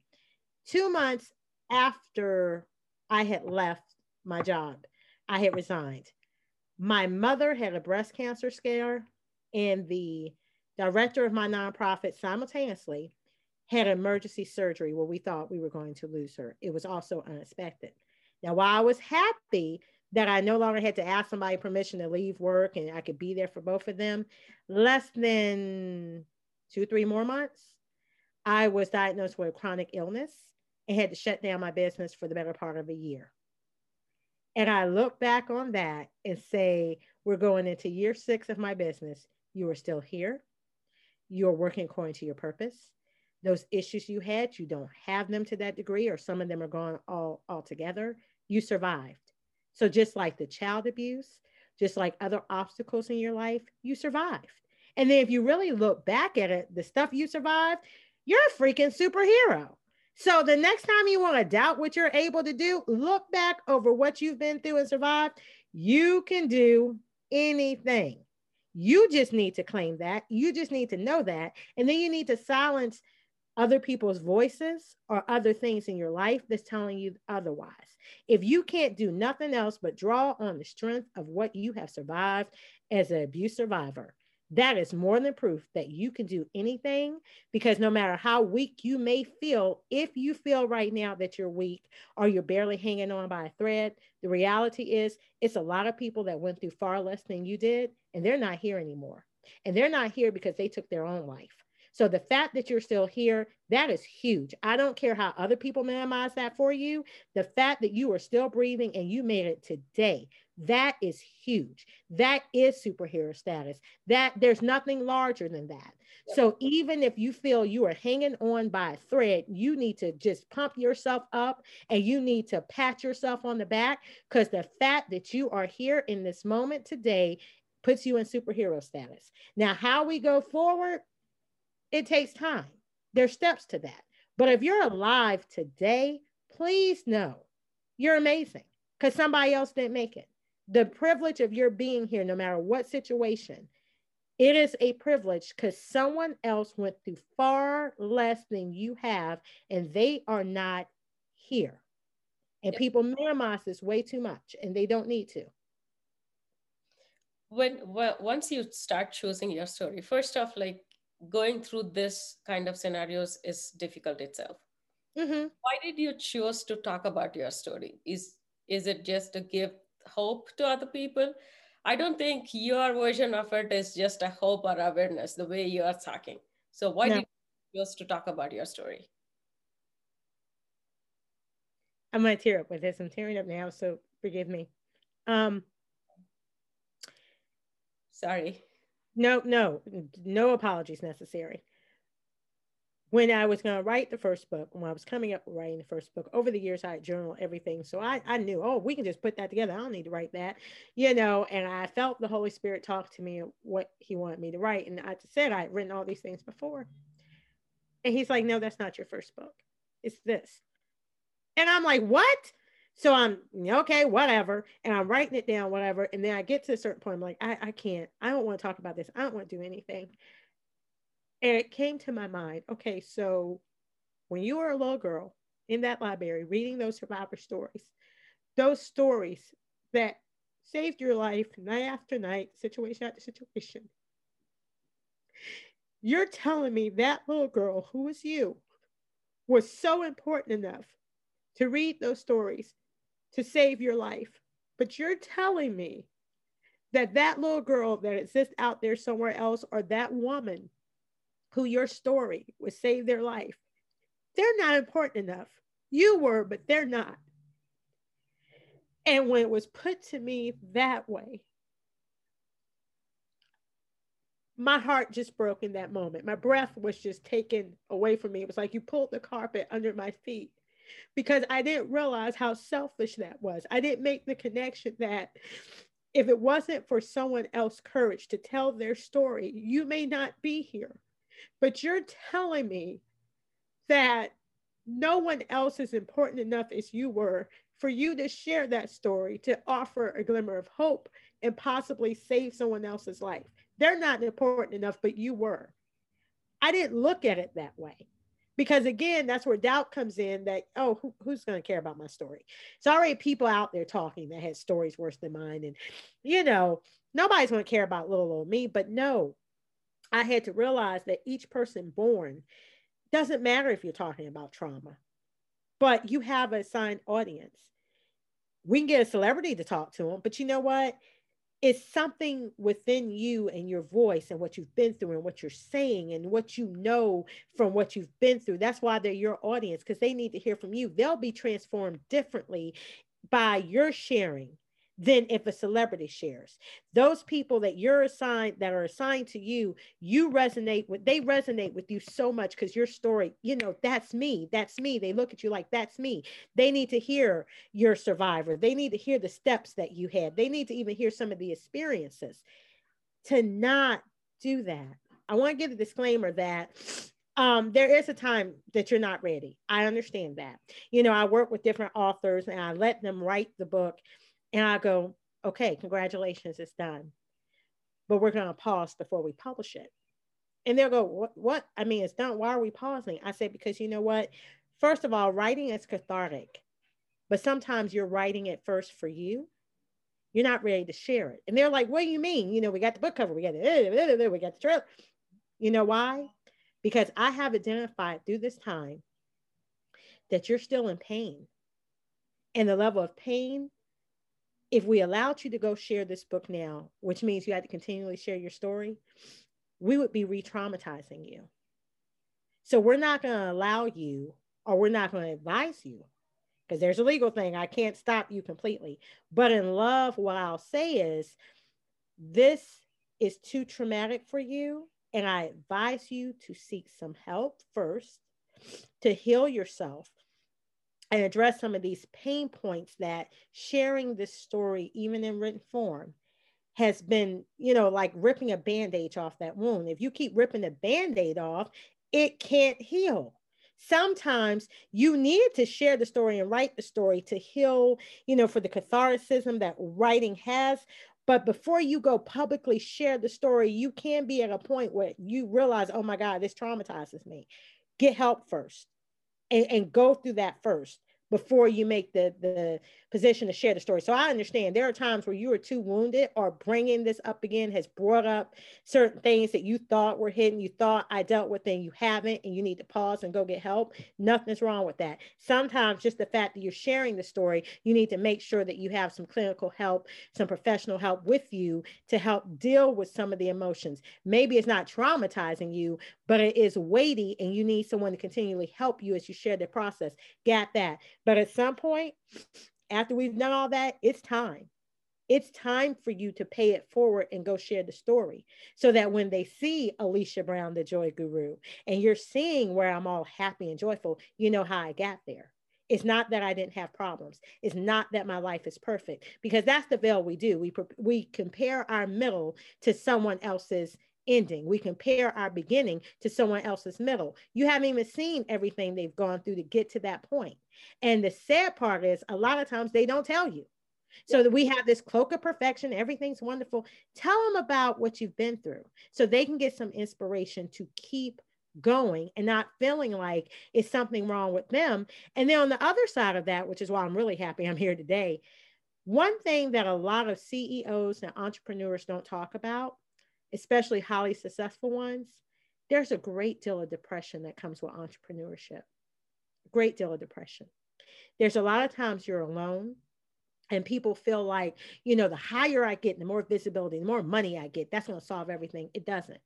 Two months after I had left my job, I had resigned. My mother had a breast cancer scare, and the director of my nonprofit simultaneously had emergency surgery where we thought we were going to lose her. It was also unexpected. Now, while I was happy that I no longer had to ask somebody permission to leave work and I could be there for both of them, less than two, three more months, I was diagnosed with a chronic illness and had to shut down my business for the better part of a year. And I look back on that and say, we're going into year six of my business. You are still here. You're working according to your purpose. Those issues you had, you don't have them to that degree, or some of them are gone all altogether. You survived. So just like the child abuse, just like other obstacles in your life, you survived. And then if you really look back at it, the stuff you survived, you're a freaking superhero. So the next time you want to doubt what you're able to do, look back over what you've been through and survived. You can do anything. You just need to claim that. You just need to know that. And then you need to silence other people's voices or other things in your life that's telling you otherwise. If you can't do nothing else but draw on the strength of what you have survived as an abuse survivor, that is more than proof that you can do anything because no matter how weak you may feel, if you feel right now that you're weak or you're barely hanging on by a thread, the reality is it's a lot of people that went through far less than you did and they're not here anymore. And they're not here because they took their own life. So the fact that you're still here, that is huge. I don't care how other people minimize that for you. The fact that you are still breathing and you made it today, That is huge. That is superhero status. That there's nothing larger than that. Yep. So even if you feel you are hanging on by a thread, you need to just pump yourself up and you need to pat yourself on the back because the fact that you are here in this moment today puts you in superhero status. Now, how we go forward, it takes time. There's steps to that. But if you're alive today, please know you're amazing because somebody else didn't make it the privilege of your being here, no matter what situation, it is a privilege because someone else went through far less than you have, and they are not here. And yep. people minimize this way too much, and they don't need to. When well, once you start choosing your story, first off, like going through this kind of scenarios is difficult itself. Mm-hmm. Why did you choose to talk about your story? Is is it just to give hope to other people. I don't think your version of it is just a hope or awareness, the way you are talking. So why no. did you choose to talk about your story? I'm gonna tear up with this. I'm tearing up now, so forgive me. Um sorry. No, no, no apologies necessary when I was going to write the first book, when I was coming up with writing the first book, over the years I had journaled everything. So I, I knew, oh, we can just put that together. I don't need to write that, you know. And I felt the Holy Spirit talk to me what He wanted me to write. And I said I had written all these things before. And He's like, no, that's not your first book. It's this. And I'm like, what? So I'm okay, whatever. And I'm writing it down, whatever. And then I get to a certain point, I'm like, I, I can't, I don't want to talk about this. I don't want to do anything. And it came to my mind okay, so when you were a little girl in that library reading those survivor stories, those stories that saved your life night after night, situation after situation, you're telling me that little girl who was you was so important enough to read those stories to save your life. But you're telling me that that little girl that exists out there somewhere else or that woman who your story would save their life. They're not important enough. You were, but they're not. And when it was put to me that way, my heart just broke in that moment. My breath was just taken away from me. It was like you pulled the carpet under my feet because I didn't realize how selfish that was. I didn't make the connection that if it wasn't for someone else's courage to tell their story, you may not be here. But you're telling me that no one else is important enough as you were for you to share that story, to offer a glimmer of hope and possibly save someone else's life. They're not important enough, but you were. I didn't look at it that way because again that's where doubt comes in that oh who, who's going to care about my story it's already people out there talking that had stories worse than mine and you know nobody's going to care about little old me but no I had to realize that each person born doesn't matter if you're talking about trauma, but you have a assigned audience. We can get a celebrity to talk to them, but you know what? It's something within you and your voice and what you've been through and what you're saying and what you know from what you've been through. That's why they're your audience because they need to hear from you. They'll be transformed differently by your sharing than if a celebrity shares. Those people that you're assigned that are assigned to you, you resonate with they resonate with you so much because your story, you know, that's me, that's me. They look at you like that's me. They need to hear your survivor. They need to hear the steps that you had. They need to even hear some of the experiences. To not do that. I want to give a disclaimer that um, there is a time that you're not ready. I understand that. You know, I work with different authors and I let them write the book and I go, okay, congratulations, it's done. But we're going to pause before we publish it. And they'll go, what, what? I mean, it's done. Why are we pausing? I say, because you know what? First of all, writing is cathartic, but sometimes you're writing it first for you. You're not ready to share it. And they're like, what do you mean? You know, we got the book cover, we got the, (laughs) we got the trailer. You know why? Because I have identified through this time that you're still in pain. And the level of pain if we allowed you to go share this book now, which means you had to continually share your story, we would be re traumatizing you. So we're not going to allow you, or we're not going to advise you because there's a legal thing. I can't stop you completely. But in love, what I'll say is this is too traumatic for you. And I advise you to seek some help first to heal yourself and address some of these pain points that sharing this story, even in written form, has been, you know, like ripping a band aid off that wound. If you keep ripping the band aid off, it can't heal. Sometimes you need to share the story and write the story to heal, you know, for the catharsis that writing has. But before you go publicly share the story, you can be at a point where you realize, oh my God, this traumatizes me. Get help first and, and go through that first before you make the the position to share the story. So I understand there are times where you are too wounded or bringing this up again has brought up certain things that you thought were hidden, you thought I dealt with and you haven't, and you need to pause and go get help. Nothing's wrong with that. Sometimes just the fact that you're sharing the story, you need to make sure that you have some clinical help, some professional help with you to help deal with some of the emotions. Maybe it's not traumatizing you, but it is weighty and you need someone to continually help you as you share the process. Got that. But at some point, after we've done all that, it's time. It's time for you to pay it forward and go share the story so that when they see Alesha Brown, the joy guru, and you're seeing where I'm all happy and joyful, you know how I got there. It's not that I didn't have problems. It's not that my life is perfect because that's the veil we do. We, we compare our middle to someone else's ending. We compare our beginning to someone else's middle. You haven't even seen everything they've gone through to get to that point. And the sad part is a lot of times they don't tell you. So that we have this cloak of perfection, everything's wonderful. Tell them about what you've been through so they can get some inspiration to keep going and not feeling like it's something wrong with them. And then on the other side of that, which is why I'm really happy I'm here today, one thing that a lot of CEOs and entrepreneurs don't talk about especially highly successful ones, there's a great deal of depression that comes with entrepreneurship. Great deal of depression. There's a lot of times you're alone and people feel like, you know, the higher I get, the more visibility, the more money I get, that's going to solve everything. It doesn't.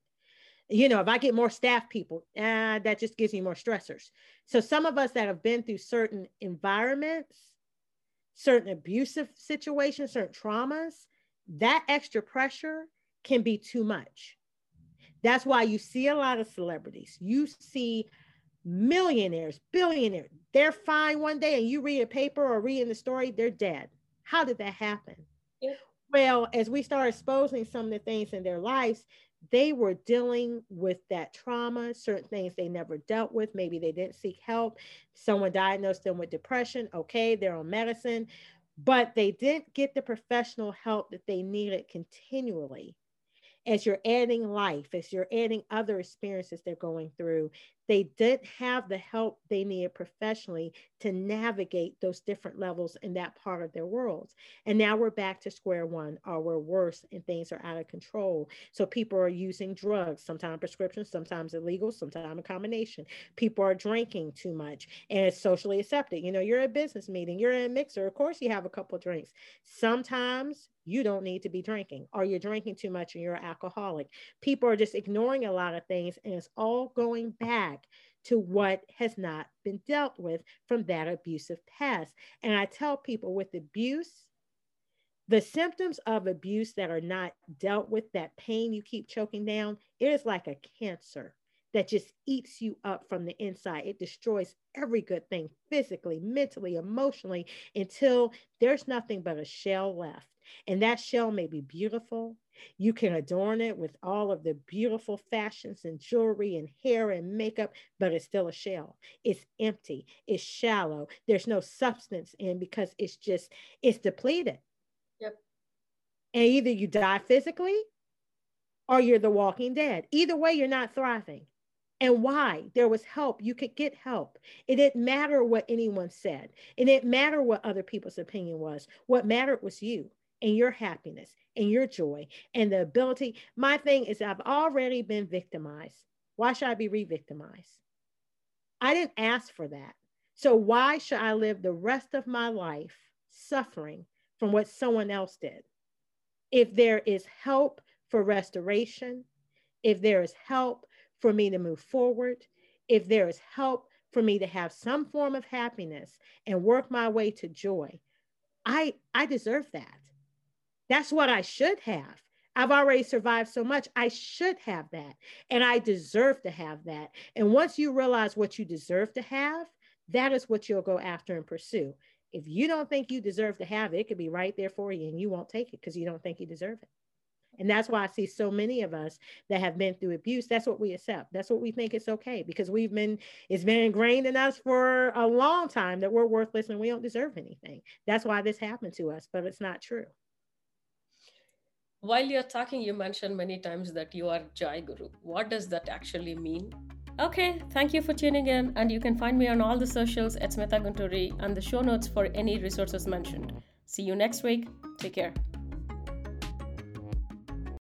You know, if I get more staff people, uh, that just gives me more stressors. So some of us that have been through certain environments, certain abusive situations, certain traumas, that extra pressure can be too much. That's why you see a lot of celebrities. You see millionaires, billionaires. They're fine one day, and you read a paper or reading the story, they're dead. How did that happen? Yeah. Well, as we start exposing some of the things in their lives, they were dealing with that trauma, certain things they never dealt with. Maybe they didn't seek help. Someone diagnosed them with depression. Okay, they're on medicine, but they didn't get the professional help that they needed continually as you're adding life, as you're adding other experiences they're going through, they didn't have the help they needed professionally to navigate those different levels in that part of their worlds. And now we're back to square one, or we're worse and things are out of control. So people are using drugs, sometimes prescription, sometimes illegal, sometimes a combination. People are drinking too much and it's socially accepted. You know, you're at a business meeting, you're in a mixer, of course you have a couple drinks. Sometimes you don't need to be drinking or you're drinking too much and you're an alcoholic. People are just ignoring a lot of things and it's all going back to what has not been dealt with from that abusive past. And I tell people with abuse, the symptoms of abuse that are not dealt with, that pain you keep choking down, it is like a cancer that just eats you up from the inside. It destroys every good thing physically, mentally, emotionally until there's nothing but a shell left. And that shell may be beautiful. You can adorn it with all of the beautiful fashions and jewelry and hair and makeup, but it's still a shell. It's empty, it's shallow. There's no substance in because it's just, it's depleted. Yep. And either you die physically or you're the walking dead. Either way, you're not thriving. And why? There was help. You could get help. It didn't matter what anyone said. It didn't matter what other people's opinion was. What mattered was you and your happiness and your joy and the ability. My thing is, I've already been victimized. Why should I be re victimized? I didn't ask for that. So why should I live the rest of my life suffering from what someone else did? If there is help for restoration, if there is help for me to move forward, if there is help for me to have some form of happiness and work my way to joy, I I deserve that. That's what I should have. I've already survived so much. I should have that. And I deserve to have that. And once you realize what you deserve to have, that is what you'll go after and pursue. If you don't think you deserve to have it, it could be right there for you and you won't take it because you don't think you deserve it. And that's why I see so many of us that have been through abuse. That's what we accept. That's what we think it's okay because we've been, it's been ingrained in us for a long time that we're worthless and we don't deserve anything. That's why this happened to us, but it's not true. While you're talking, you mentioned many times that you are Joy Guru. What does that actually mean? Okay, thank you for tuning in, and you can find me on all the socials at Smitha Gunturi and the show notes for any resources mentioned. See you next week. Take care.